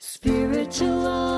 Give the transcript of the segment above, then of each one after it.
Spiritual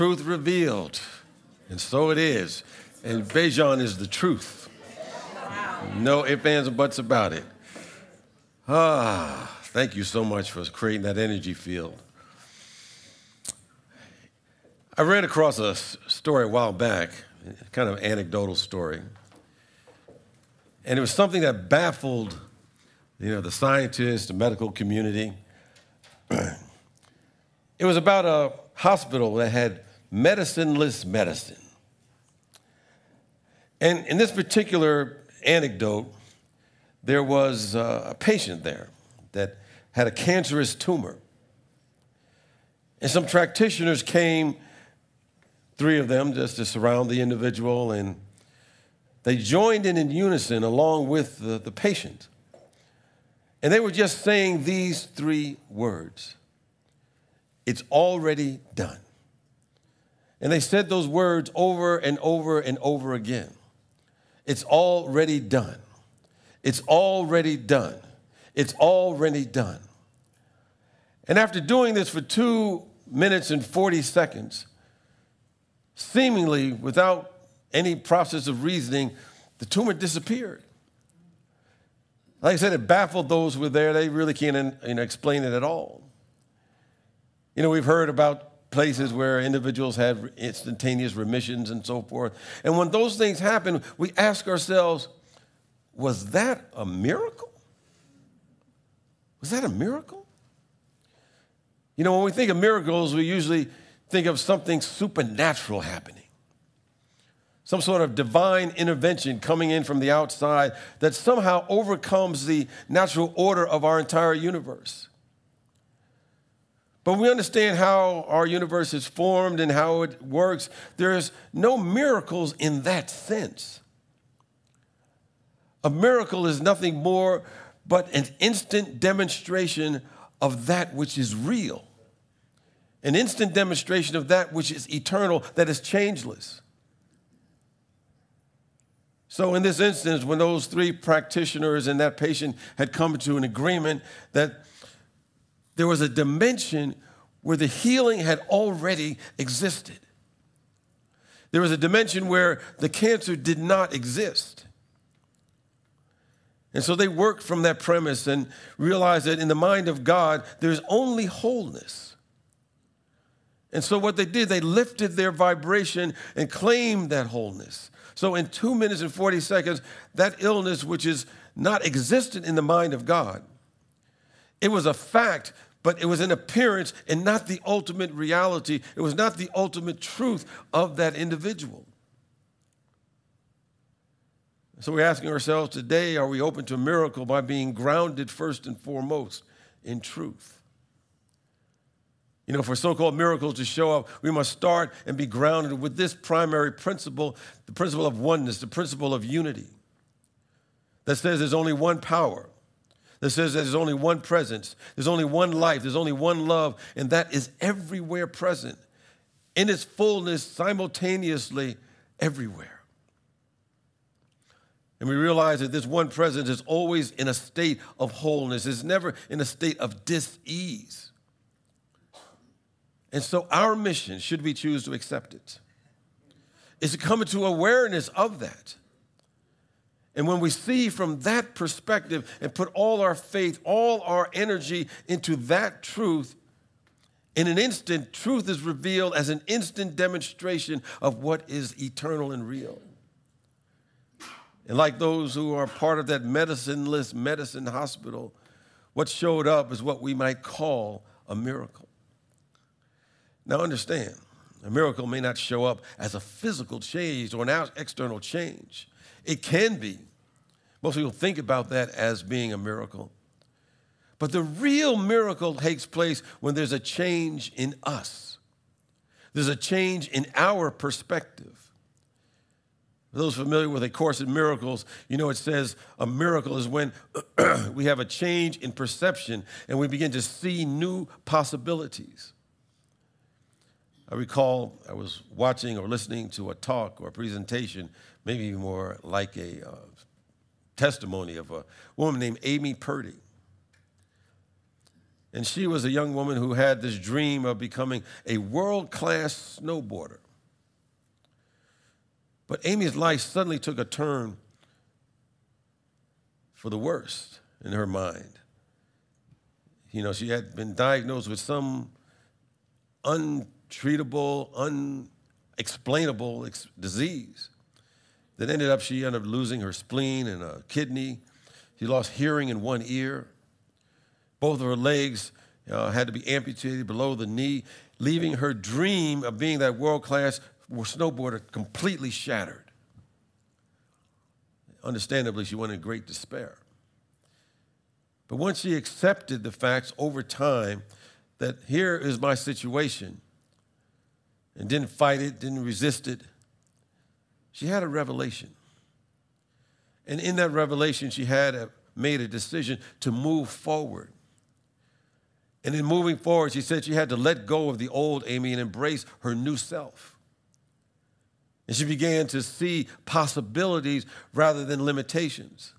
Truth revealed. And so it is. And Bejon is the truth. No ifs, ands, or buts about it. Ah, thank you so much for creating that energy field. I ran across a story a while back, kind of anecdotal story. And it was something that baffled, you know, the scientists, the medical community. It was about a hospital that had medicineless medicine. And in this particular anecdote, there was uh, a patient there that had a cancerous tumor. And some practitioners came, three of them, just to surround the individual, and they joined in in unison along with the, the patient. And they were just saying these three words it's already done. And they said those words over and over and over again. It's already done. It's already done. It's already done. And after doing this for two minutes and 40 seconds, seemingly without any process of reasoning, the tumor disappeared. Like I said, it baffled those who were there. They really can't you know, explain it at all. You know, we've heard about places where individuals have instantaneous remissions and so forth. And when those things happen, we ask ourselves, was that a miracle? Was that a miracle? You know, when we think of miracles, we usually think of something supernatural happening. Some sort of divine intervention coming in from the outside that somehow overcomes the natural order of our entire universe. But we understand how our universe is formed and how it works. There's no miracles in that sense. A miracle is nothing more but an instant demonstration of that which is real, an instant demonstration of that which is eternal, that is changeless. So, in this instance, when those three practitioners and that patient had come to an agreement that there was a dimension where the healing had already existed. There was a dimension where the cancer did not exist. And so they worked from that premise and realized that in the mind of God, there's only wholeness. And so what they did, they lifted their vibration and claimed that wholeness. So in two minutes and 40 seconds, that illness, which is not existent in the mind of God, it was a fact, but it was an appearance and not the ultimate reality. It was not the ultimate truth of that individual. So we're asking ourselves today are we open to a miracle by being grounded first and foremost in truth? You know, for so called miracles to show up, we must start and be grounded with this primary principle the principle of oneness, the principle of unity that says there's only one power, that says that there's only one presence, there's only one life, there's only one love, and that is everywhere present in its fullness simultaneously everywhere. And we realize that this one presence is always in a state of wholeness, it's never in a state of dis ease. And so, our mission, should we choose to accept it, is to come into awareness of that. And when we see from that perspective and put all our faith, all our energy into that truth, In an instant, truth is revealed as an instant demonstration of what is eternal and real. And like those who are part of that medicineless medicine hospital, what showed up is what we might call a miracle. Now, understand, a miracle may not show up as a physical change or an external change. It can be. Most people think about that as being a miracle. But the real miracle takes place when there's a change in us, there's a change in our perspective. For those familiar with A Course in Miracles, you know it says a miracle is when we have a change in perception and we begin to see new possibilities. I recall I was watching or listening to a talk or a presentation, maybe more like a uh, testimony of a woman named Amy Purdy. And she was a young woman who had this dream of becoming a world class snowboarder. But Amy's life suddenly took a turn for the worst in her mind. You know, she had been diagnosed with some untreatable, unexplainable disease that ended up, she ended up losing her spleen and a kidney. She lost hearing in one ear. Both of her legs uh, had to be amputated below the knee, leaving her dream of being that world class snowboarder completely shattered. Understandably, she went in great despair. But once she accepted the facts over time that here is my situation and didn't fight it, didn't resist it, she had a revelation. And in that revelation, she had a, made a decision to move forward. And in moving forward, she said she had to let go of the old Amy and embrace her new self. And she began to see possibilities rather than limitations.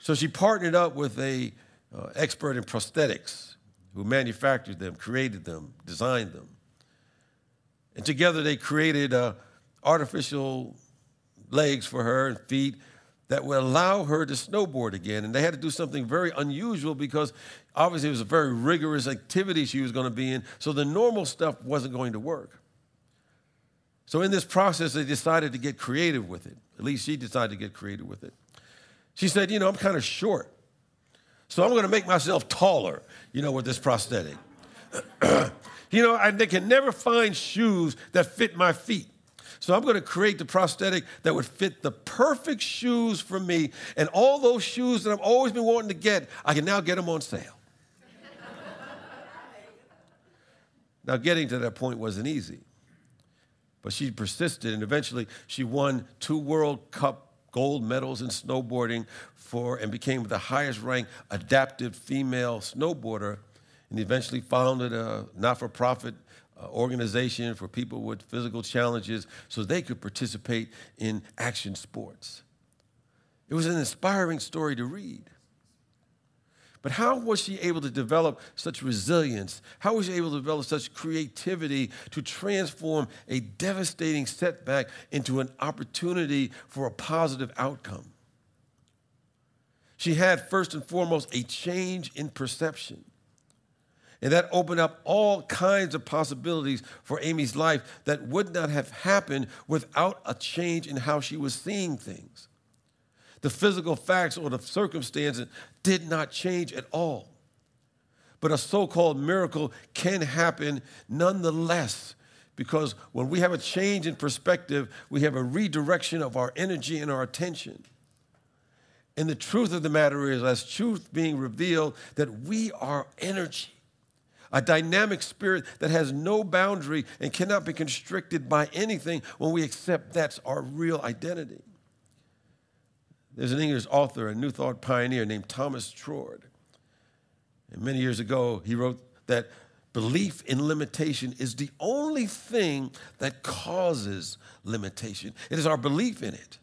So she partnered up with a uh, expert in prosthetics who manufactured them, created them, designed them. And together they created uh, artificial legs for her and feet that would allow her to snowboard again. And they had to do something very unusual because obviously it was a very rigorous activity she was going to be in. So the normal stuff wasn't going to work. So in this process, they decided to get creative with it. At least she decided to get creative with it. She said, You know, I'm kind of short. So I'm going to make myself taller, you know, with this prosthetic. you know, I, they can never find shoes that fit my feet. So I'm going to create the prosthetic that would fit the perfect shoes for me. And all those shoes that I've always been wanting to get, I can now get them on sale. now, getting to that point wasn't easy. But she persisted, and eventually she won two World Cup gold medals in snowboarding for and became the highest ranked adaptive female snowboarder and eventually founded a not-for-profit uh, Uh, organization for people with physical challenges so they could participate in action sports. It was an inspiring story to read. But how was she able to develop such resilience? How was she able to develop such creativity to transform a devastating setback into an opportunity for a positive outcome? She had, first and foremost, a change in perception. And that opened up all kinds of possibilities for Amy's life that would not have happened without a change in how she was seeing things. The physical facts or the circumstances did not change at all. But a so called miracle can happen nonetheless because when we have a change in perspective, we have a redirection of our energy and our attention. And the truth of the matter is, as truth being revealed, that we are energy, a dynamic spirit that has no boundary and cannot be constricted by anything when we accept that's our real identity. There's an English author, a New Thought pioneer named Thomas Troward. And many years ago, he wrote that belief in limitation is the only thing that causes limitation. It is our belief in it.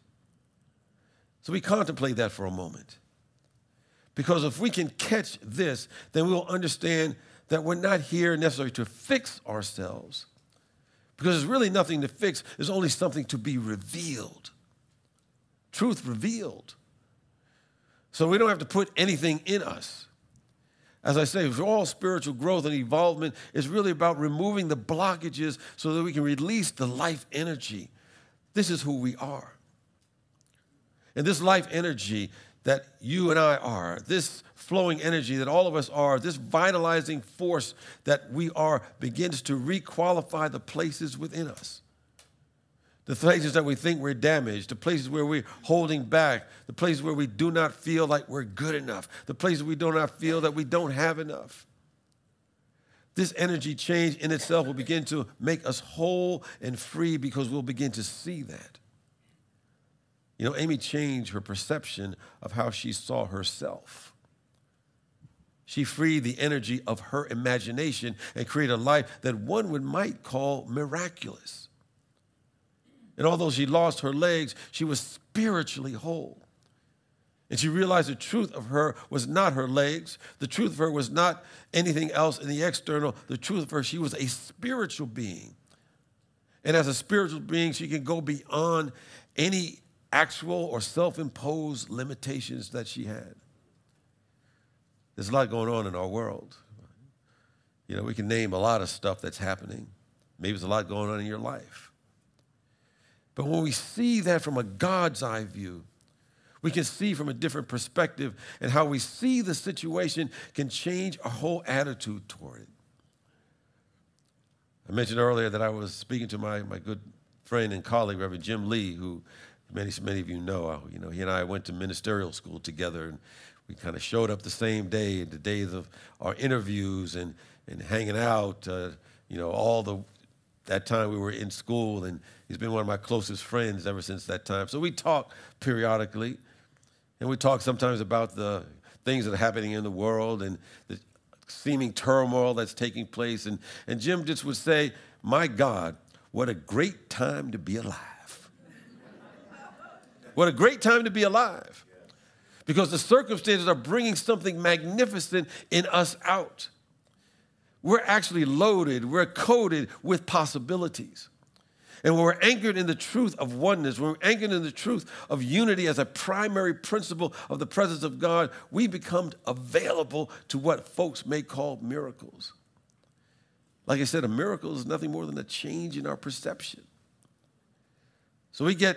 So we contemplate that for a moment. Because if we can catch this, then we'll understand that we're not here necessarily to fix ourselves. Because there's really nothing to fix, there's only something to be revealed truth revealed. So we don't have to put anything in us. As I say, for all spiritual growth and evolvement is really about removing the blockages so that we can release the life energy. This is who we are. And this life energy that you and I are, this flowing energy that all of us are, this vitalizing force that we are, begins to requalify the places within us. The places that we think we're damaged, the places where we're holding back, the places where we do not feel like we're good enough, the places we do not feel that we don't have enough. This energy change in itself will begin to make us whole and free because we'll begin to see that. You know, Amy changed her perception of how she saw herself. She freed the energy of her imagination and created a life that one would might call miraculous. And although she lost her legs, she was spiritually whole. And she realized the truth of her was not her legs. The truth of her was not anything else in the external. The truth of her, she was a spiritual being. And as a spiritual being, she can go beyond any actual or self imposed limitations that she had. There's a lot going on in our world. You know, we can name a lot of stuff that's happening. Maybe there's a lot going on in your life. But when we see that from a God's eye view, we can see from a different perspective, and how we see the situation can change our whole attitude toward it. I mentioned earlier that I was speaking to my, my good friend and colleague, Reverend Jim Lee, who many, many of you know. You know, he and I went to ministerial school together, and we kind of showed up the same day, the days of our interviews and, and hanging out. Uh, you know, all the that time we were in school, and he's been one of my closest friends ever since that time. So we talk periodically, and we talk sometimes about the things that are happening in the world and the seeming turmoil that's taking place. And, and Jim just would say, My God, what a great time to be alive. What a great time to be alive. Because the circumstances are bringing something magnificent in us out we're actually loaded, we're coated with possibilities. And when we're anchored in the truth of oneness, when we're anchored in the truth of unity as a primary principle of the presence of God, we become available to what folks may call miracles. Like I said, a miracle is nothing more than a change in our perception. So we get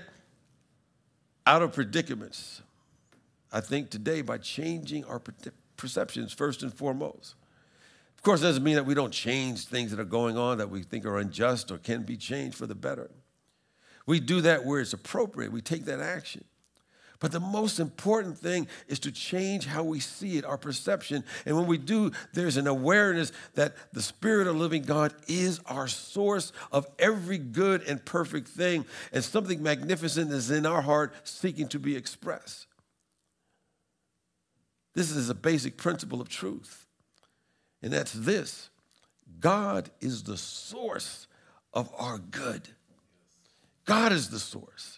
out of predicaments, I think, today by changing our perceptions first and foremost. Of course, it doesn't mean that we don't change things that are going on that we think are unjust or can be changed for the better. We do that where it's appropriate, we take that action. But the most important thing is to change how we see it, our perception. And when we do, there's an awareness that the Spirit of living God is our source of every good and perfect thing, and something magnificent is in our heart seeking to be expressed. This is a basic principle of truth. And that's this God is the source of our good. God is the source.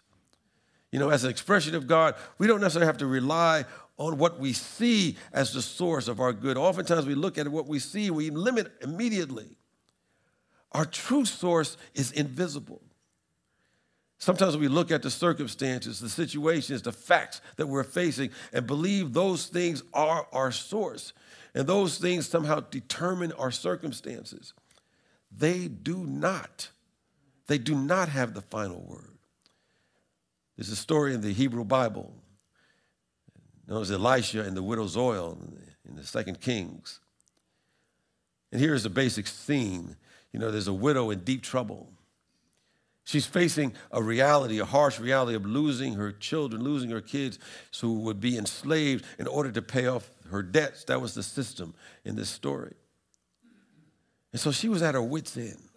You know, as an expression of God, we don't necessarily have to rely on what we see as the source of our good. Oftentimes we look at what we see, we limit immediately. Our true source is invisible. Sometimes we look at the circumstances, the situations, the facts that we're facing, and believe those things are our source and those things somehow determine our circumstances. They do not. They do not have the final word. There's a story in the Hebrew Bible known as Elisha and the widow's oil in the Second Kings. And here's the basic scene. You know, there's a widow in deep trouble. She's facing a reality, a harsh reality of losing her children, losing her kids who would be enslaved in order to pay off her debts. That was the system in this story. And so she was at her wits' end.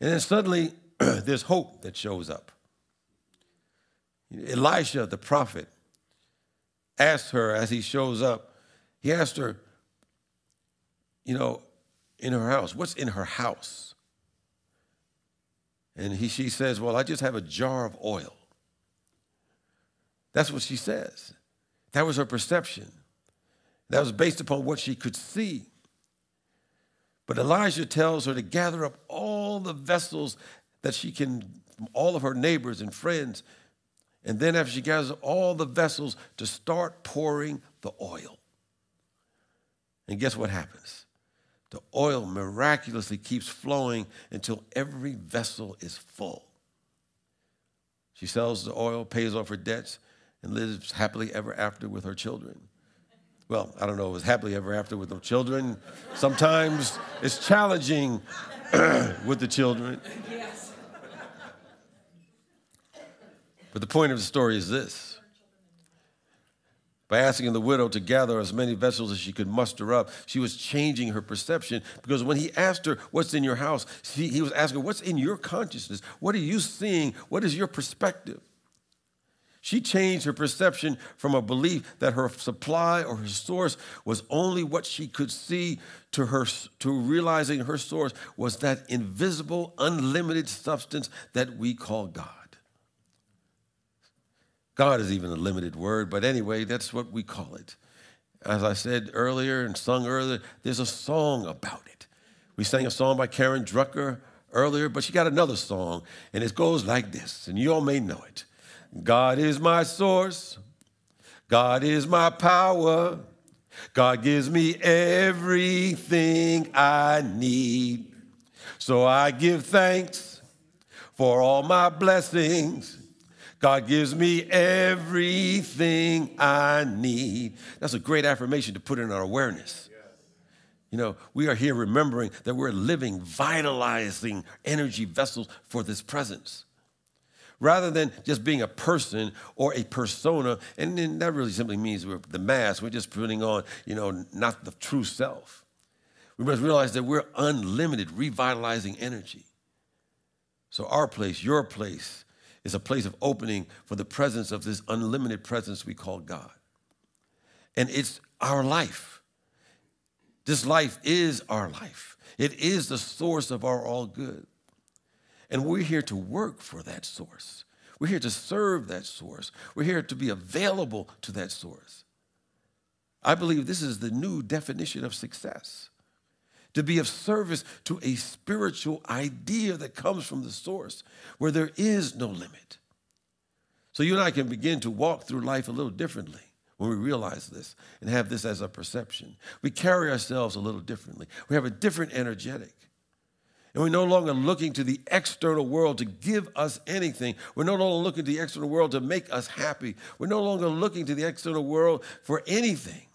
And then suddenly there's hope that shows up. Elisha, the prophet, asked her as he shows up, he asked her, you know, in her house, what's in her house? And he, she says, Well, I just have a jar of oil. That's what she says. That was her perception. That was based upon what she could see. But Elijah tells her to gather up all the vessels that she can, all of her neighbors and friends. And then, after she gathers all the vessels, to start pouring the oil. And guess what happens? The oil miraculously keeps flowing until every vessel is full. She sells the oil, pays off her debts, and lives happily ever after with her children. Well, I don't know, it was happily ever after with the children. Sometimes it's challenging with the children. But the point of the story is this by asking the widow to gather as many vessels as she could muster up, she was changing her perception because when he asked her, What's in your house? He, he was asking, What's in your consciousness? What are you seeing? What is your perspective? She changed her perception from a belief that her supply or her source was only what she could see to her to realizing her source was that invisible, unlimited substance that we call God. God is even a limited word, but anyway, that's what we call it. As I said earlier and sung earlier, there's a song about it. We sang a song by Karen Drucker earlier, but she got another song, and it goes like this, and you all may know it. God is my source, God is my power, God gives me everything I need. So I give thanks for all my blessings. God gives me everything I need. That's a great affirmation to put in our awareness. You know, we are here remembering that we're living, vitalizing energy vessels for this presence. Rather than just being a person or a persona, and then that really simply means we're the mask, we're just putting on, you know, not the true self. We must realize that we're unlimited, revitalizing energy. So, our place, your place, is a place of opening for the presence of this unlimited presence we call God. And it's our life. This life is our life. It is the source of our all good. And we're here to work for that source. We're here to serve that source. We're here to be available to that source. I believe this is the new definition of success to be of service to a spiritual idea that comes from the source where there is no limit. So you and I can begin to walk through life a little differently when we realize this and have this as a perception. We carry ourselves a little differently. We have a different energetic. And we're no longer looking to the external world to give us anything. We're no longer looking to the external world to make us happy. We're no longer looking to the external world for anything.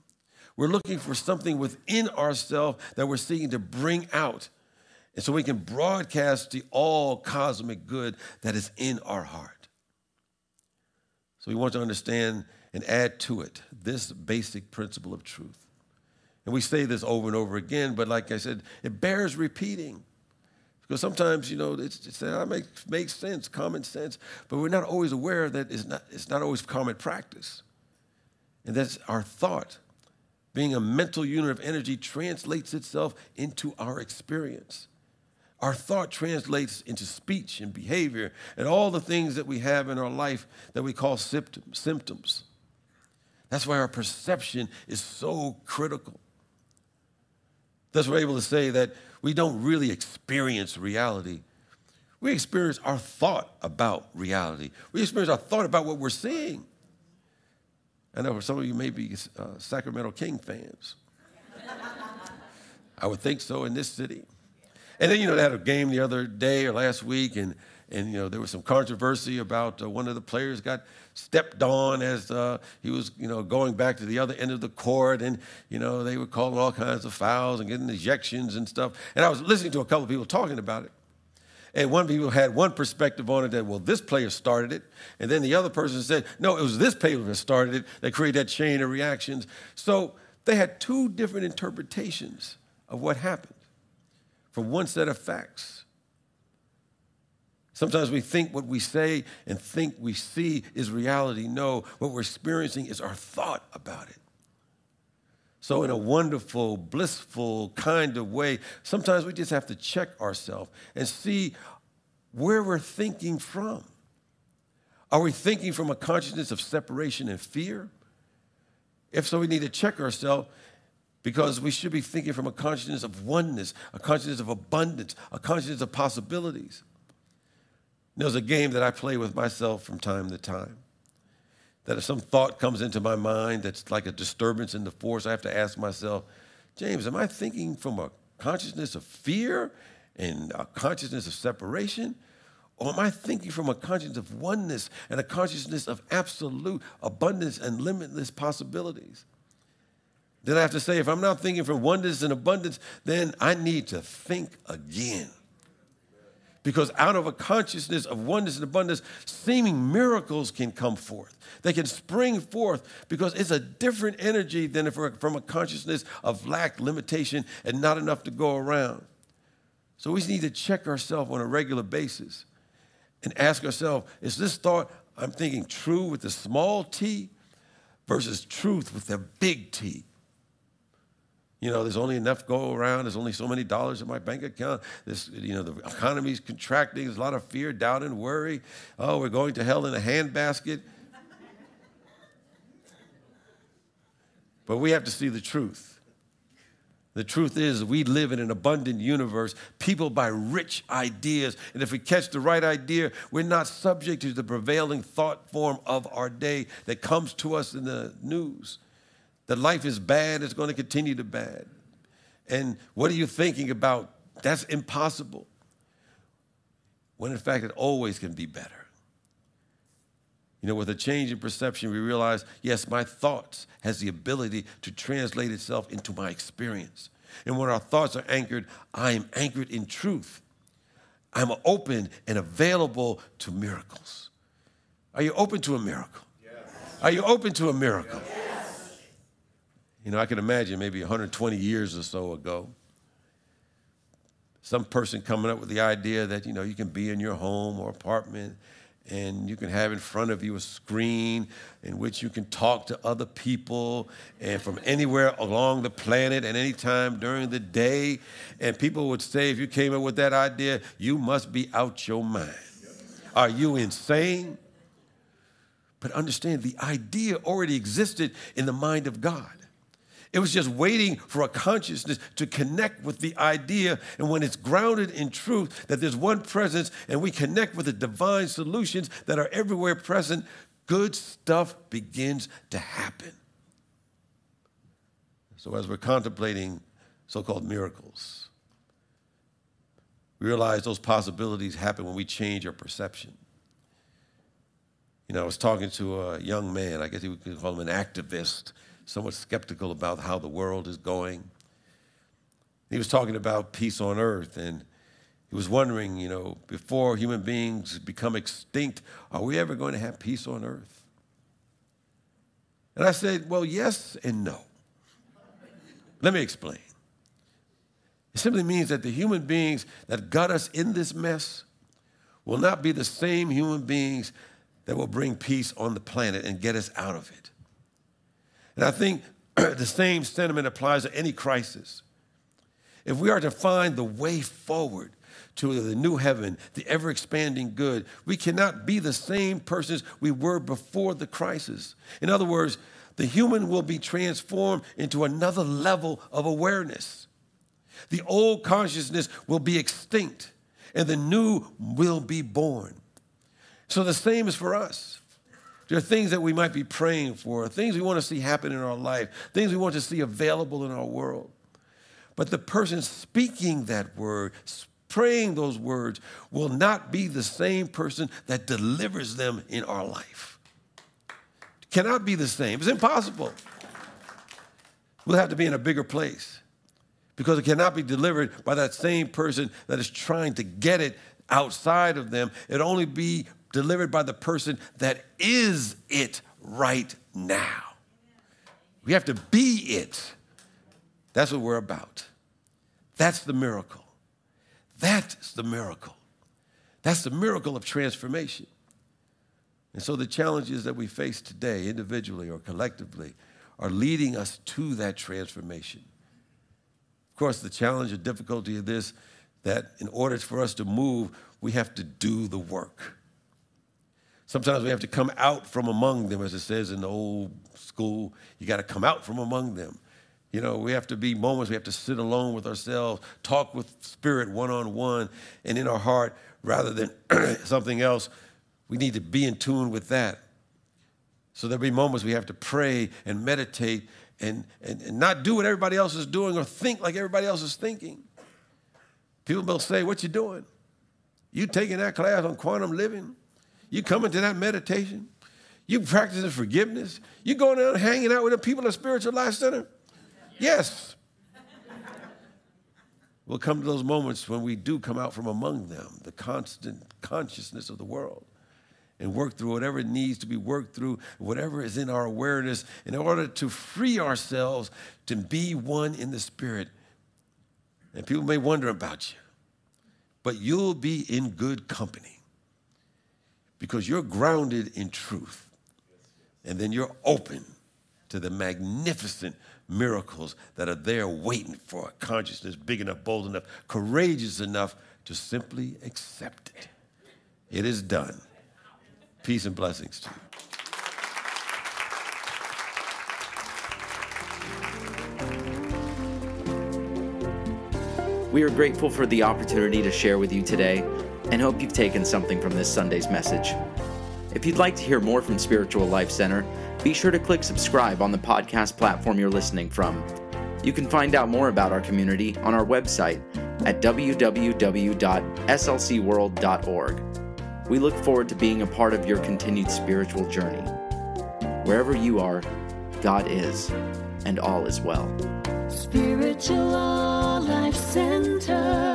We're looking for something within ourselves that we're seeking to bring out. And so we can broadcast the all cosmic good that is in our heart. So we want to understand and add to it this basic principle of truth. And we say this over and over again, but like I said, it bears repeating. Because sometimes, you know, it's, it's, that makes, makes sense, common sense, but we're not always aware that it's not, it's not always common practice. And that's our thought being a mental unit of energy, translates itself into our experience. Our thought translates into speech and behavior and all the things that we have in our life that we call symptoms. That's why our perception is so critical. Thus, we're able to say that we don't really experience reality. We experience our thought about reality. We experience our thought about what we're seeing. I know some of you may be uh, Sacramento King fans. I would think so in this city. And then, you know, they had a game the other day or last week, and, and you know, there was some controversy about uh, one of the players got stepped on as uh, he was, you know, going back to the other end of the court, and, you know, they were calling all kinds of fouls and getting ejections and stuff. And I was listening to a couple of people talking about it. And one people had one perspective on it that, well, this player started it. And then the other person said, no, it was this player that started it that created that chain of reactions. So they had two different interpretations of what happened from one set of facts. Sometimes we think what we say and think we see is reality. No, what we're experiencing is our thought about it. So, in a wonderful, blissful kind of way, sometimes we just have to check ourselves and see where we're thinking from. Are we thinking from a consciousness of separation and fear? If so, we need to check ourselves because we should be thinking from a consciousness of oneness, a consciousness of abundance, a consciousness of possibilities. There's a game that I play with myself from time to time that if some thought comes into my mind that's like a disturbance in the force, I have to ask myself, James, am I thinking from a consciousness of fear and a consciousness of separation? Or am I thinking from a consciousness of oneness and a consciousness of absolute abundance and limitless possibilities? Then I have to say, if I'm not thinking from oneness and abundance, then I need to think again. Because out of a consciousness of oneness and abundance, seeming miracles can come forth. They can spring forth because it's a different energy than if we're from a consciousness of lack, limitation, and not enough to go around. So we need to check ourselves on a regular basis and ask ourselves is this thought I'm thinking true with the small t versus truth with the big T? You know, there's only enough go around. There's only so many dollars in my bank account. This, you know, the economy's contracting. There's a lot of fear, doubt, and worry. Oh, we're going to hell in a handbasket. but we have to see the truth. The truth is, we live in an abundant universe, people by rich ideas. And if we catch the right idea, we're not subject to the prevailing thought form of our day that comes to us in the news that life is bad, it's going to continue to bad. And what are you thinking about? That's impossible. When in fact, it always can be better. You know, with a change in perception, we realize, yes, my thoughts has the ability to translate itself into my experience. And when our thoughts are anchored, I am anchored in truth. I'm open and available to miracles. Are you open to a miracle? Yes. Are you open to a miracle? Yes. You know, I can imagine maybe 120 years or so ago, some person coming up with the idea that, you know, you can be in your home or apartment and you can have in front of you a screen in which you can talk to other people and from anywhere along the planet at any time during the day. And people would say, if you came up with that idea, you must be out your mind. Are you insane? But understand the idea already existed in the mind of God. It was just waiting for a consciousness to connect with the idea. And when it's grounded in truth that there's one presence and we connect with the divine solutions that are everywhere present, good stuff begins to happen. So, as we're contemplating so called miracles, we realize those possibilities happen when we change our perception. You know, I was talking to a young man, I guess you could call him an activist somewhat skeptical about how the world is going. He was talking about peace on earth, and he was wondering, you know, before human beings become extinct, are we ever going to have peace on earth? And I said, well, yes and no. Let me explain. It simply means that the human beings that got us in this mess will not be the same human beings that will bring peace on the planet and get us out of it. And I think the same sentiment applies to any crisis. If we are to find the way forward to the new heaven, the ever expanding good, we cannot be the same persons we were before the crisis. In other words, the human will be transformed into another level of awareness. The old consciousness will be extinct and the new will be born. So the same is for us. There are things that we might be praying for, things we want to see happen in our life, things we want to see available in our world. But the person speaking that word, praying those words, will not be the same person that delivers them in our life. Cannot be the same. It's impossible. We'll have to be in a bigger place because it cannot be delivered by that same person that is trying to get it outside of them. It only be delivered by the person that is it right now. We have to be it. That's what we're about. That's the miracle. That's the miracle. That's the miracle of transformation. And so the challenges that we face today, individually or collectively, are leading us to that transformation. Of course, the challenge or difficulty of this that in order for us to move, we have to do the work. Sometimes we have to come out from among them, as it says in the old school. You got to come out from among them. You know, we have to be moments, we have to sit alone with ourselves, talk with spirit one on one and in our heart rather than something else. We need to be in tune with that. So there'll be moments we have to pray and meditate and, and, and not do what everybody else is doing or think like everybody else is thinking. People will say, What you doing? You taking that class on quantum living? You coming to that meditation? You practicing forgiveness? You going out hanging out with the people at Spiritual Life Center? Yes. We'll come to those moments when we do come out from among them, the constant consciousness of the world, and work through whatever needs to be worked through, whatever is in our awareness, in order to free ourselves to be one in the Spirit. And people may wonder about you, but you'll be in good company because you're grounded in truth. And then you're open to the magnificent miracles that are there waiting for a consciousness big enough, bold enough, courageous enough to simply accept it. It is done. Peace and blessings to you. We are grateful for the opportunity to share with you today and hope you've taken something from this Sunday's message. If you'd like to hear more from Spiritual Life Center, be sure to click subscribe on the podcast platform you're listening from. You can find out more about our community on our website at www.slcworld.org. We look forward to being a part of your continued spiritual journey. Wherever you are, God is, and all is well. Spiritual Life Center.